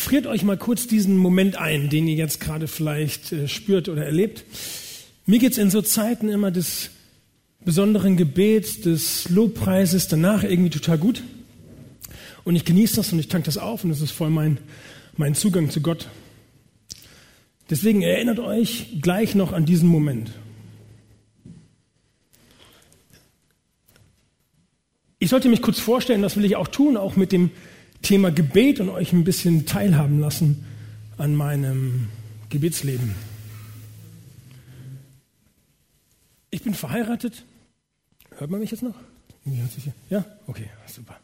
friert euch mal kurz diesen Moment ein, den ihr jetzt gerade vielleicht äh, spürt oder erlebt. Mir geht's in so Zeiten immer des besonderen Gebets, des Lobpreises danach irgendwie total gut. Und ich genieße das und ich tanke das auf und das ist voll mein, mein Zugang zu Gott. Deswegen erinnert euch gleich noch an diesen Moment. Ich sollte mich kurz vorstellen, das will ich auch tun, auch mit dem Thema Gebet und euch ein bisschen teilhaben lassen an meinem Gebetsleben. Ich bin verheiratet. Hört man mich jetzt noch? Ja? Okay, super.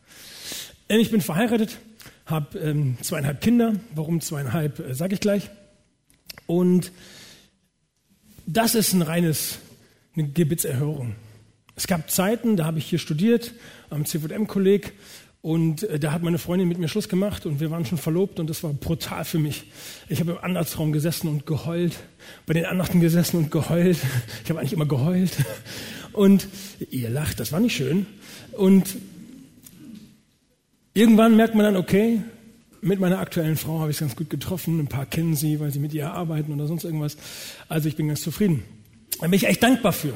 Ähm, ich bin verheiratet, habe ähm, zweieinhalb Kinder. Warum zweieinhalb, äh, sage ich gleich. Und das ist ein reines, eine Gebetserhörung. Es gab Zeiten, da habe ich hier studiert am CVM-Kolleg und äh, da hat meine Freundin mit mir Schluss gemacht und wir waren schon verlobt und das war brutal für mich. Ich habe im Andachtsraum gesessen und geheult, bei den Andachten gesessen und geheult. Ich habe eigentlich immer geheult. Und ihr lacht, das war nicht schön. Und irgendwann merkt man dann, okay, mit meiner aktuellen Frau habe ich es ganz gut getroffen. Ein paar kennen sie, weil sie mit ihr arbeiten oder sonst irgendwas. Also ich bin ganz zufrieden. Da bin ich echt dankbar für.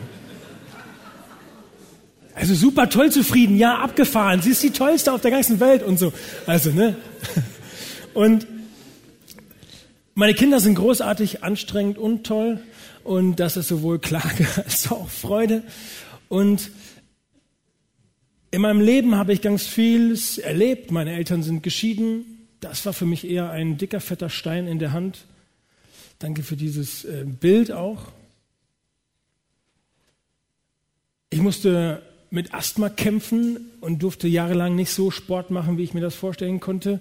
Also super toll zufrieden, ja, abgefahren. Sie ist die tollste auf der ganzen Welt und so. Also, ne? Und meine Kinder sind großartig, anstrengend und toll. Und das ist sowohl Klage als auch Freude. Und in meinem Leben habe ich ganz vieles erlebt. Meine Eltern sind geschieden. Das war für mich eher ein dicker, fetter Stein in der Hand. Danke für dieses äh, Bild auch. Ich musste mit Asthma kämpfen und durfte jahrelang nicht so Sport machen, wie ich mir das vorstellen konnte.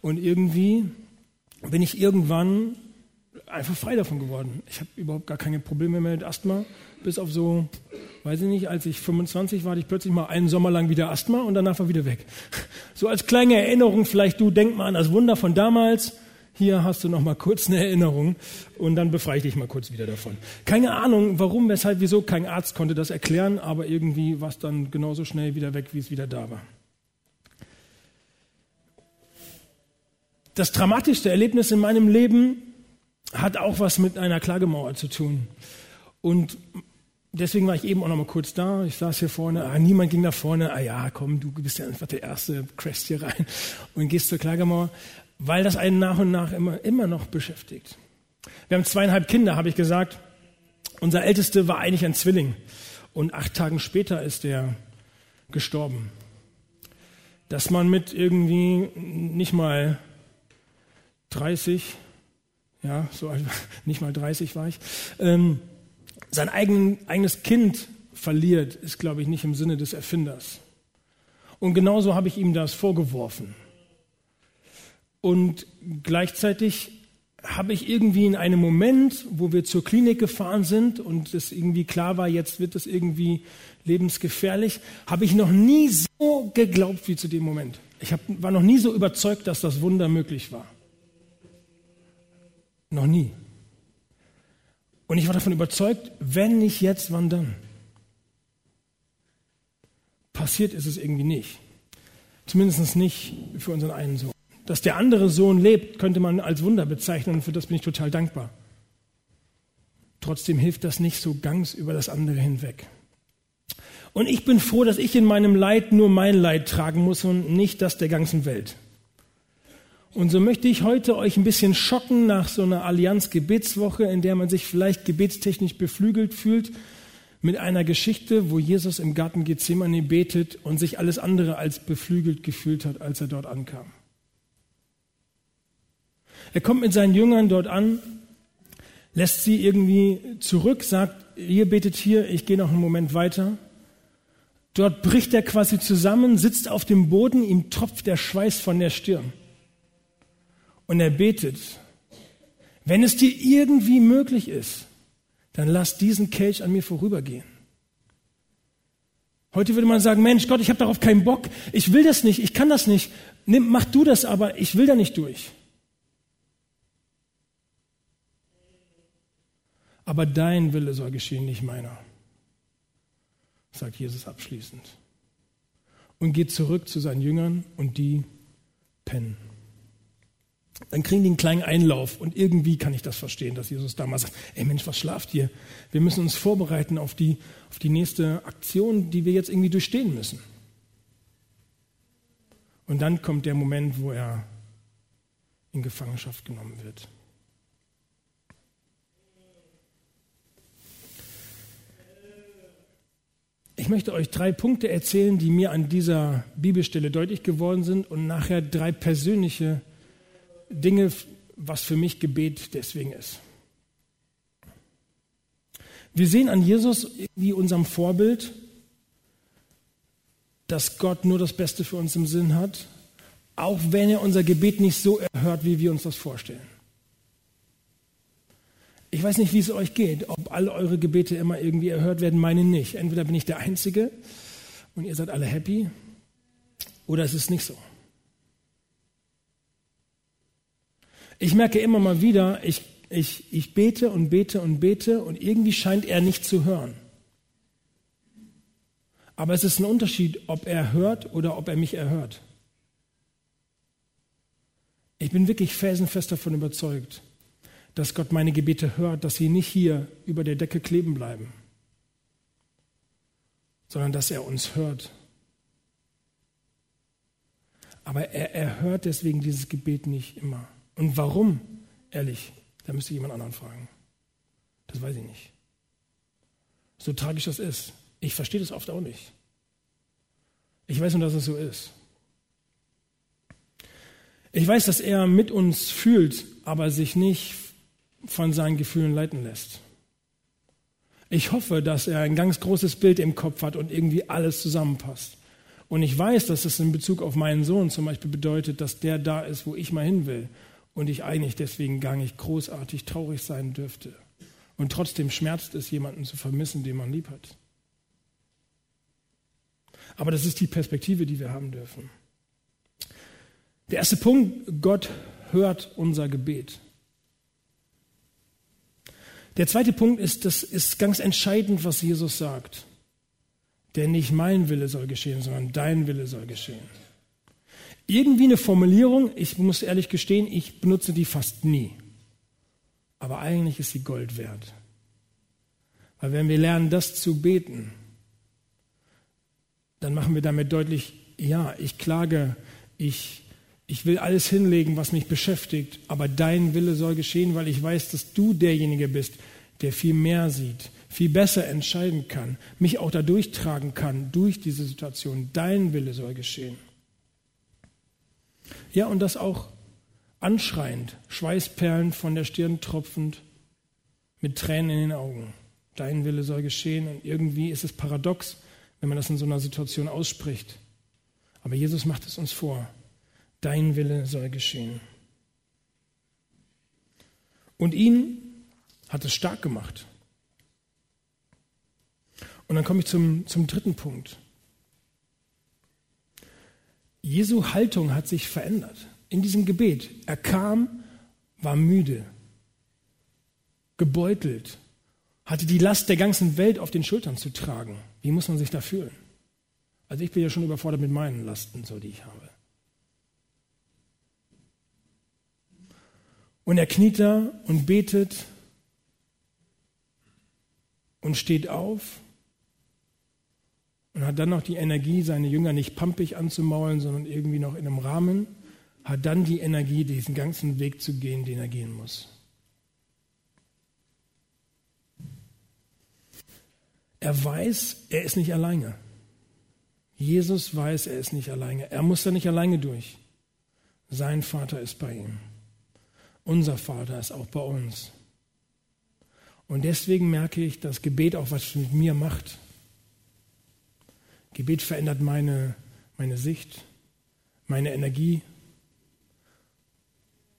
Und irgendwie bin ich irgendwann einfach frei davon geworden. Ich habe überhaupt gar keine Probleme mehr mit Asthma, bis auf so, weiß ich nicht, als ich 25 war, hatte ich plötzlich mal einen Sommer lang wieder Asthma und danach war wieder weg. So als kleine Erinnerung, vielleicht du denk mal an das Wunder von damals. Hier hast du noch mal kurz eine Erinnerung und dann befreie ich dich mal kurz wieder davon. Keine Ahnung, warum, weshalb, wieso, kein Arzt konnte das erklären, aber irgendwie war es dann genauso schnell wieder weg, wie es wieder da war. Das dramatischste Erlebnis in meinem Leben hat auch was mit einer Klagemauer zu tun. Und deswegen war ich eben auch noch mal kurz da. Ich saß hier vorne, ah, niemand ging nach vorne. Ah ja, komm, du bist ja einfach der Erste, crashst hier rein und gehst zur Klagemauer weil das einen nach und nach immer, immer noch beschäftigt. Wir haben zweieinhalb Kinder, habe ich gesagt. Unser Älteste war eigentlich ein Zwilling und acht Tagen später ist er gestorben. Dass man mit irgendwie nicht mal 30, ja, so nicht mal 30 war ich, ähm, sein eigen, eigenes Kind verliert, ist, glaube ich, nicht im Sinne des Erfinders. Und genauso habe ich ihm das vorgeworfen. Und gleichzeitig habe ich irgendwie in einem Moment, wo wir zur Klinik gefahren sind und es irgendwie klar war, jetzt wird es irgendwie lebensgefährlich, habe ich noch nie so geglaubt wie zu dem Moment. Ich hab, war noch nie so überzeugt, dass das Wunder möglich war. Noch nie. Und ich war davon überzeugt, wenn nicht jetzt, wann dann? Passiert ist es irgendwie nicht. Zumindest nicht für unseren einen Sohn dass der andere Sohn lebt, könnte man als Wunder bezeichnen und für das bin ich total dankbar. Trotzdem hilft das nicht so ganz über das andere hinweg. Und ich bin froh, dass ich in meinem Leid nur mein Leid tragen muss und nicht das der ganzen Welt. Und so möchte ich heute euch ein bisschen schocken nach so einer Allianz-Gebetswoche, in der man sich vielleicht gebetstechnisch beflügelt fühlt, mit einer Geschichte, wo Jesus im Garten Gethsemane betet und sich alles andere als beflügelt gefühlt hat, als er dort ankam. Er kommt mit seinen Jüngern dort an, lässt sie irgendwie zurück, sagt, ihr betet hier, ich gehe noch einen Moment weiter. Dort bricht er quasi zusammen, sitzt auf dem Boden, ihm tropft der Schweiß von der Stirn. Und er betet, wenn es dir irgendwie möglich ist, dann lass diesen Kelch an mir vorübergehen. Heute würde man sagen, Mensch, Gott, ich habe darauf keinen Bock, ich will das nicht, ich kann das nicht. Nimm, mach du das aber, ich will da nicht durch. Aber dein Wille soll geschehen, nicht meiner, sagt Jesus abschließend. Und geht zurück zu seinen Jüngern und die pennen. dann kriegen die einen kleinen Einlauf. Und irgendwie kann ich das verstehen, dass Jesus damals sagt, ey Mensch, was schlaft ihr? Wir müssen uns vorbereiten auf die, auf die nächste Aktion, die wir jetzt irgendwie durchstehen müssen. Und dann kommt der Moment, wo er in Gefangenschaft genommen wird. Ich möchte euch drei Punkte erzählen, die mir an dieser Bibelstelle deutlich geworden sind und nachher drei persönliche Dinge, was für mich Gebet deswegen ist. Wir sehen an Jesus wie unserem Vorbild, dass Gott nur das Beste für uns im Sinn hat, auch wenn er unser Gebet nicht so erhört, wie wir uns das vorstellen. Ich weiß nicht, wie es euch geht, ob alle eure Gebete immer irgendwie erhört werden, meine nicht. Entweder bin ich der Einzige und ihr seid alle happy, oder es ist nicht so. Ich merke immer mal wieder, ich, ich, ich bete und bete und bete und irgendwie scheint er nicht zu hören. Aber es ist ein Unterschied, ob er hört oder ob er mich erhört. Ich bin wirklich felsenfest davon überzeugt, dass Gott meine Gebete hört, dass sie nicht hier über der Decke kleben bleiben, sondern dass er uns hört. Aber er erhört deswegen dieses Gebet nicht immer. Und warum? Ehrlich, da müsste ich jemand anderen fragen. Das weiß ich nicht. So tragisch das ist. Ich verstehe das oft auch nicht. Ich weiß nur, dass es so ist. Ich weiß, dass er mit uns fühlt, aber sich nicht von seinen Gefühlen leiten lässt. Ich hoffe, dass er ein ganz großes Bild im Kopf hat und irgendwie alles zusammenpasst. Und ich weiß, dass es in Bezug auf meinen Sohn zum Beispiel bedeutet, dass der da ist, wo ich mal hin will. Und ich eigentlich deswegen gar nicht großartig traurig sein dürfte. Und trotzdem schmerzt es, jemanden zu vermissen, den man lieb hat. Aber das ist die Perspektive, die wir haben dürfen. Der erste Punkt, Gott hört unser Gebet. Der zweite Punkt ist, das ist ganz entscheidend, was Jesus sagt. Denn nicht mein Wille soll geschehen, sondern dein Wille soll geschehen. Irgendwie eine Formulierung, ich muss ehrlich gestehen, ich benutze die fast nie. Aber eigentlich ist sie Gold wert. Weil wenn wir lernen, das zu beten, dann machen wir damit deutlich, ja, ich klage, ich, ich will alles hinlegen, was mich beschäftigt, aber dein Wille soll geschehen, weil ich weiß, dass du derjenige bist, der viel mehr sieht, viel besser entscheiden kann, mich auch da durchtragen kann durch diese Situation. Dein Wille soll geschehen. Ja, und das auch anschreiend, Schweißperlen von der Stirn tropfend, mit Tränen in den Augen. Dein Wille soll geschehen und irgendwie ist es paradox, wenn man das in so einer Situation ausspricht. Aber Jesus macht es uns vor. Dein Wille soll geschehen. Und ihn hat es stark gemacht. Und dann komme ich zum, zum dritten Punkt. Jesu Haltung hat sich verändert in diesem Gebet. Er kam, war müde, gebeutelt, hatte die Last der ganzen Welt auf den Schultern zu tragen. Wie muss man sich da fühlen? Also ich bin ja schon überfordert mit meinen Lasten, so die ich habe. Und er kniet da und betet und steht auf und hat dann noch die Energie, seine Jünger nicht pampig anzumaulen, sondern irgendwie noch in einem Rahmen, hat dann die Energie, diesen ganzen Weg zu gehen, den er gehen muss. Er weiß, er ist nicht alleine. Jesus weiß, er ist nicht alleine. Er muss da nicht alleine durch. Sein Vater ist bei ihm. Unser Vater ist auch bei uns. Und deswegen merke ich, dass Gebet auch was mit mir macht. Gebet verändert meine, meine Sicht, meine Energie.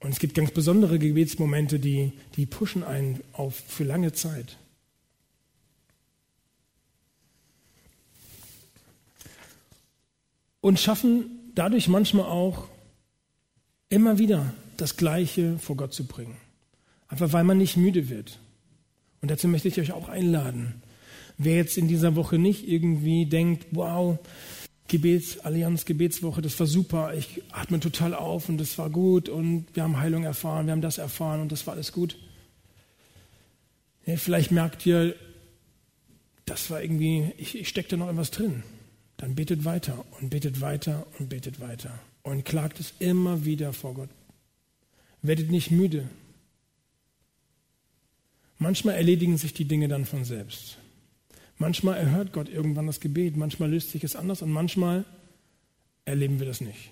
Und es gibt ganz besondere Gebetsmomente, die, die pushen einen auf für lange Zeit. und schaffen dadurch manchmal auch immer wieder das Gleiche vor Gott zu bringen. Einfach weil man nicht müde wird. Und dazu möchte ich euch auch einladen. Wer jetzt in dieser Woche nicht irgendwie denkt, wow, Gebetsallianz, Gebetswoche, das war super. Ich atme total auf und das war gut und wir haben Heilung erfahren, wir haben das erfahren und das war alles gut. Vielleicht merkt ihr, das war irgendwie, ich, ich steckte noch etwas drin. Dann betet weiter und betet weiter und betet weiter und klagt es immer wieder vor Gott. Werdet nicht müde. Manchmal erledigen sich die Dinge dann von selbst. Manchmal erhört Gott irgendwann das Gebet, manchmal löst sich es anders und manchmal erleben wir das nicht.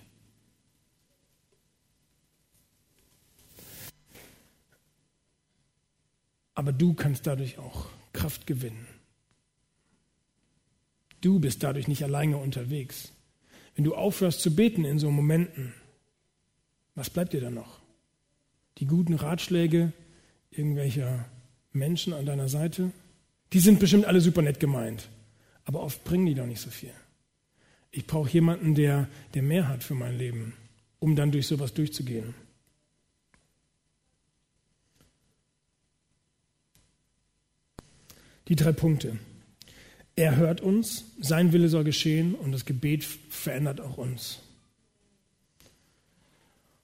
Aber du kannst dadurch auch Kraft gewinnen. Du bist dadurch nicht alleine unterwegs. Wenn du aufhörst zu beten in so Momenten, was bleibt dir dann noch? Die guten Ratschläge irgendwelcher Menschen an deiner Seite? Die sind bestimmt alle super nett gemeint, aber oft bringen die doch nicht so viel. Ich brauche jemanden, der, der mehr hat für mein Leben, um dann durch sowas durchzugehen. Die drei Punkte. Er hört uns, sein Wille soll geschehen und das Gebet verändert auch uns.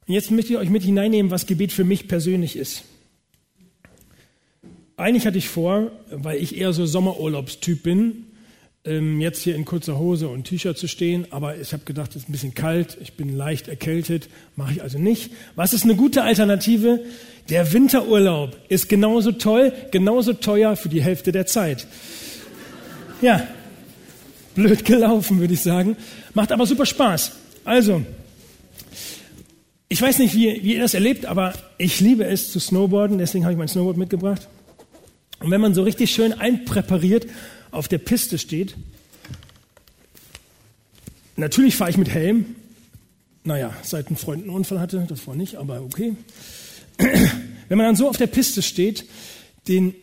Und jetzt möchte ich euch mit hineinnehmen, was Gebet für mich persönlich ist. Eigentlich hatte ich vor, weil ich eher so Sommerurlaubstyp bin, ähm, jetzt hier in kurzer Hose und T-Shirt zu stehen, aber ich habe gedacht, es ist ein bisschen kalt, ich bin leicht erkältet, mache ich also nicht. Was ist eine gute Alternative? Der Winterurlaub ist genauso toll, genauso teuer für die Hälfte der Zeit. Ja, blöd gelaufen, würde ich sagen. Macht aber super Spaß. Also, ich weiß nicht, wie, wie ihr das erlebt, aber ich liebe es zu snowboarden, deswegen habe ich mein Snowboard mitgebracht. Und wenn man so richtig schön einpräpariert auf der Piste steht, natürlich fahre ich mit Helm. Naja, seit ein Freund einen Unfall hatte, davor nicht, aber okay. Wenn man dann so auf der Piste steht, den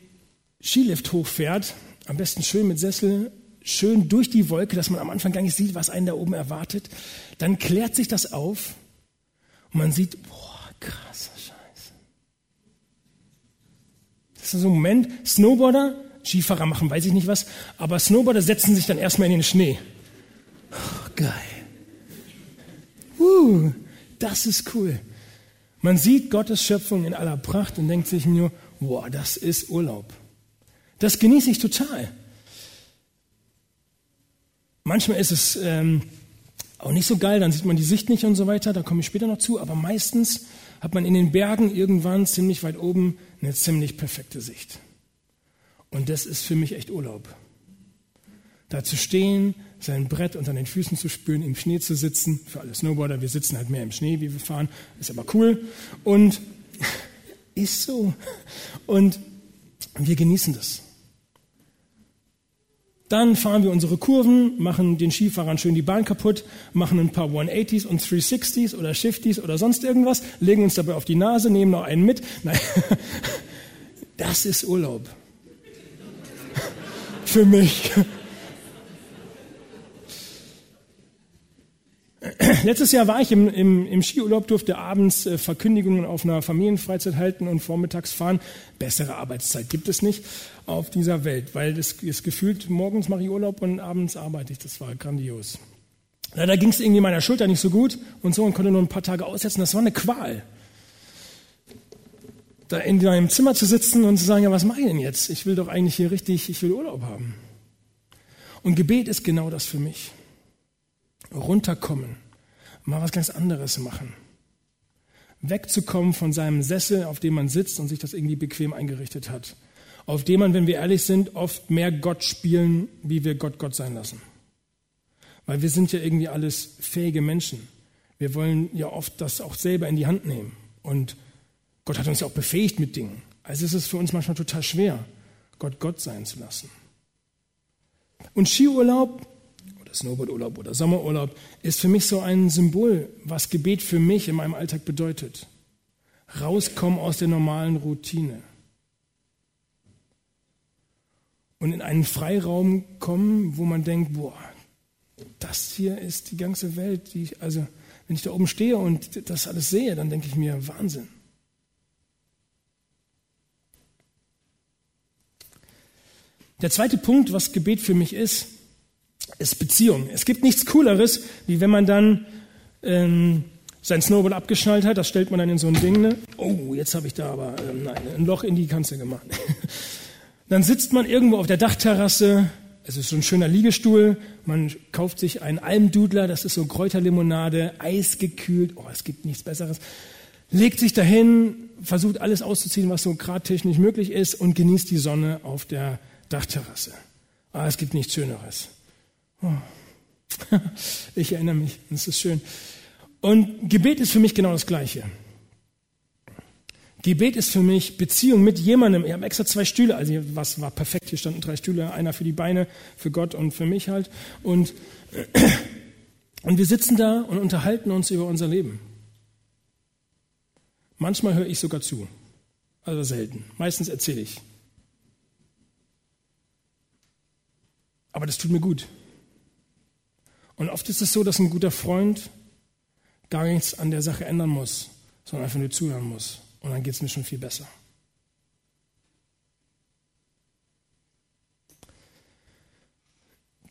Skilift hochfährt, am besten schön mit Sessel, schön durch die Wolke, dass man am Anfang gar nicht sieht, was einen da oben erwartet. Dann klärt sich das auf und man sieht, boah, krasser Scheiß. Das ist so ein Moment, Snowboarder, Skifahrer machen weiß ich nicht was, aber Snowboarder setzen sich dann erstmal in den Schnee. Oh, geil. Uh, das ist cool. Man sieht Gottes Schöpfung in aller Pracht und denkt sich nur, boah, das ist Urlaub. Das genieße ich total. Manchmal ist es ähm, auch nicht so geil, dann sieht man die Sicht nicht und so weiter, da komme ich später noch zu, aber meistens hat man in den Bergen irgendwann ziemlich weit oben eine ziemlich perfekte Sicht. Und das ist für mich echt Urlaub. Da zu stehen, sein Brett unter den Füßen zu spüren, im Schnee zu sitzen, für alle Snowboarder, wir sitzen halt mehr im Schnee, wie wir fahren, ist aber cool. Und ist so. Und wir genießen das. Dann fahren wir unsere Kurven, machen den Skifahrern schön die Bahn kaputt, machen ein paar 180s und 360s oder Shifties oder sonst irgendwas, legen uns dabei auf die Nase, nehmen noch einen mit. Nein, das ist Urlaub. Für mich. Letztes Jahr war ich im, im, im Skiurlaub, durfte abends äh, Verkündigungen auf einer Familienfreizeit halten und vormittags fahren. Bessere Arbeitszeit gibt es nicht auf dieser Welt, weil das ist gefühlt, morgens mache ich Urlaub und abends arbeite ich. Das war grandios. Leider ging es irgendwie meiner Schulter nicht so gut und so und konnte nur ein paar Tage aussetzen. Das war eine Qual. Da in einem Zimmer zu sitzen und zu sagen, ja, was mache ich denn jetzt? Ich will doch eigentlich hier richtig, ich will Urlaub haben. Und Gebet ist genau das für mich runterkommen, mal was ganz anderes machen. Wegzukommen von seinem Sessel, auf dem man sitzt und sich das irgendwie bequem eingerichtet hat. Auf dem man, wenn wir ehrlich sind, oft mehr Gott spielen, wie wir Gott Gott sein lassen. Weil wir sind ja irgendwie alles fähige Menschen. Wir wollen ja oft das auch selber in die Hand nehmen. Und Gott hat uns ja auch befähigt mit Dingen. Also ist es für uns manchmal total schwer, Gott Gott sein zu lassen. Und Skiurlaub Snowboardurlaub oder Sommerurlaub, ist für mich so ein Symbol, was Gebet für mich in meinem Alltag bedeutet. Rauskommen aus der normalen Routine. Und in einen Freiraum kommen, wo man denkt, boah, das hier ist die ganze Welt. Die, also, wenn ich da oben stehe und das alles sehe, dann denke ich mir, Wahnsinn. Der zweite Punkt, was Gebet für mich ist, ist Beziehung. Es gibt nichts Cooleres, wie wenn man dann ähm, sein Snowboard abgeschnallt hat. Das stellt man dann in so ein Ding. Ne? Oh, jetzt habe ich da aber ähm, nein, ein Loch in die Kanzel gemacht. dann sitzt man irgendwo auf der Dachterrasse. Es ist so ein schöner Liegestuhl. Man kauft sich einen Almdudler. Das ist so Kräuterlimonade, eisgekühlt. Oh, es gibt nichts Besseres. Legt sich dahin, versucht alles auszuziehen, was so gerade technisch möglich ist und genießt die Sonne auf der Dachterrasse. Ah, es gibt nichts Schöneres. Oh. Ich erinnere mich, es ist schön. Und Gebet ist für mich genau das Gleiche. Gebet ist für mich Beziehung mit jemandem. Ich habe extra zwei Stühle, also was war perfekt, hier standen drei Stühle, einer für die Beine, für Gott und für mich halt. Und, und wir sitzen da und unterhalten uns über unser Leben. Manchmal höre ich sogar zu, also selten. Meistens erzähle ich. Aber das tut mir gut. Und oft ist es so, dass ein guter Freund gar nichts an der Sache ändern muss, sondern einfach nur zuhören muss. Und dann geht es mir schon viel besser.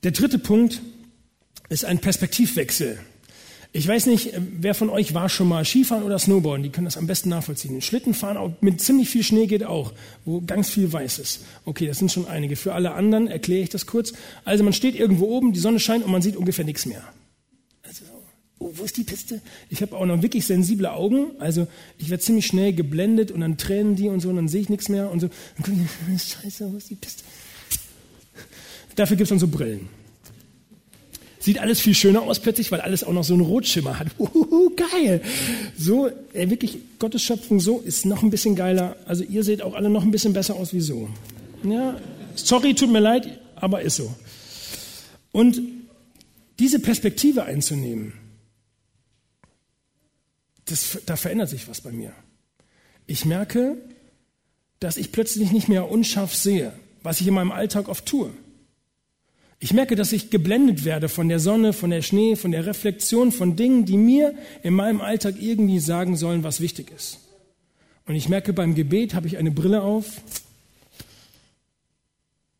Der dritte Punkt ist ein Perspektivwechsel. Ich weiß nicht, wer von euch war schon mal Skifahren oder Snowboarden, die können das am besten nachvollziehen. Schlittenfahren mit ziemlich viel Schnee geht auch, wo ganz viel weiß ist. Okay, das sind schon einige. Für alle anderen erkläre ich das kurz. Also man steht irgendwo oben, die Sonne scheint und man sieht ungefähr nichts mehr. Also, oh, wo ist die Piste? Ich habe auch noch wirklich sensible Augen, also ich werde ziemlich schnell geblendet und dann tränen die und so und dann sehe ich nichts mehr und so. Scheiße, wo ist die Piste? Dafür gibt es dann so Brillen sieht alles viel schöner aus plötzlich, weil alles auch noch so einen Rotschimmer hat. Uhuhu, geil. So, ey, wirklich, Gottes Schöpfung so ist noch ein bisschen geiler. Also ihr seht auch alle noch ein bisschen besser aus wie so. Ja, sorry, tut mir leid, aber ist so. Und diese Perspektive einzunehmen, das, da verändert sich was bei mir. Ich merke, dass ich plötzlich nicht mehr unscharf sehe, was ich in meinem Alltag oft tue. Ich merke, dass ich geblendet werde von der Sonne, von der Schnee, von der Reflexion, von Dingen, die mir in meinem Alltag irgendwie sagen sollen, was wichtig ist. Und ich merke, beim Gebet habe ich eine Brille auf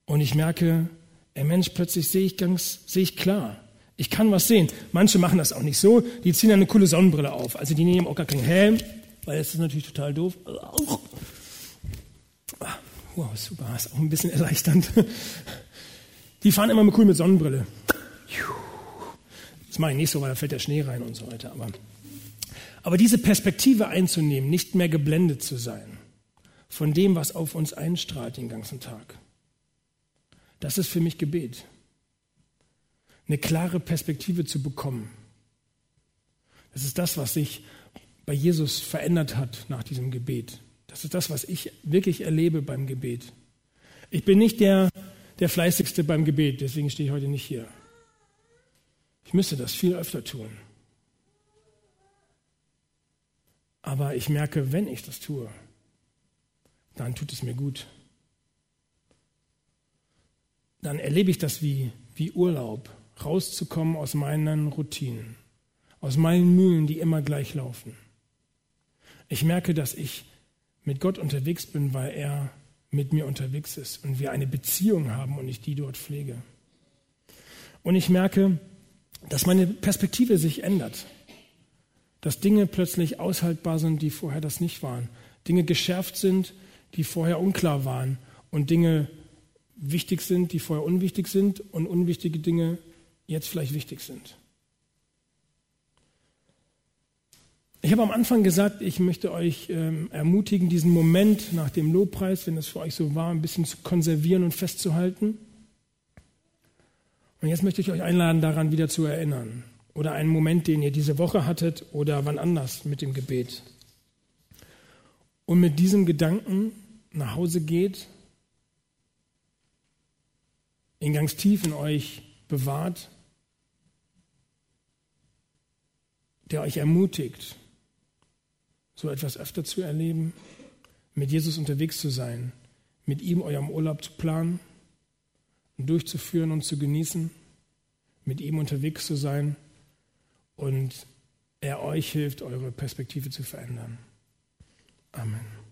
und ich merke, ey Mensch, plötzlich sehe ich ganz, sehe ich klar. Ich kann was sehen. Manche machen das auch nicht so. Die ziehen eine coole Sonnenbrille auf. Also die nehmen auch gar keinen Helm, weil das ist natürlich total doof. Wow, super, ist auch ein bisschen erleichternd. Die fahren immer cool mit Sonnenbrille. Das mache ich nicht so, weil da fällt der Schnee rein und so weiter. Aber, aber diese Perspektive einzunehmen, nicht mehr geblendet zu sein von dem, was auf uns einstrahlt den ganzen Tag, das ist für mich Gebet. Eine klare Perspektive zu bekommen. Das ist das, was sich bei Jesus verändert hat nach diesem Gebet. Das ist das, was ich wirklich erlebe beim Gebet. Ich bin nicht der, der fleißigste beim Gebet, deswegen stehe ich heute nicht hier. Ich müsste das viel öfter tun. Aber ich merke, wenn ich das tue, dann tut es mir gut. Dann erlebe ich das wie, wie Urlaub, rauszukommen aus meinen Routinen, aus meinen Mühlen, die immer gleich laufen. Ich merke, dass ich mit Gott unterwegs bin, weil er mit mir unterwegs ist und wir eine Beziehung haben und ich die dort pflege. Und ich merke, dass meine Perspektive sich ändert. Dass Dinge plötzlich aushaltbar sind, die vorher das nicht waren. Dinge geschärft sind, die vorher unklar waren. Und Dinge wichtig sind, die vorher unwichtig sind. Und unwichtige Dinge jetzt vielleicht wichtig sind. Ich habe am Anfang gesagt, ich möchte euch ähm, ermutigen, diesen Moment nach dem Lobpreis, wenn es für euch so war, ein bisschen zu konservieren und festzuhalten. Und jetzt möchte ich euch einladen, daran wieder zu erinnern. Oder einen Moment, den ihr diese Woche hattet oder wann anders mit dem Gebet. Und mit diesem Gedanken nach Hause geht, ihn ganz tief in euch bewahrt, der euch ermutigt, so etwas öfter zu erleben, mit Jesus unterwegs zu sein, mit ihm eurem Urlaub zu planen und durchzuführen und zu genießen, mit ihm unterwegs zu sein und er euch hilft, eure Perspektive zu verändern. Amen.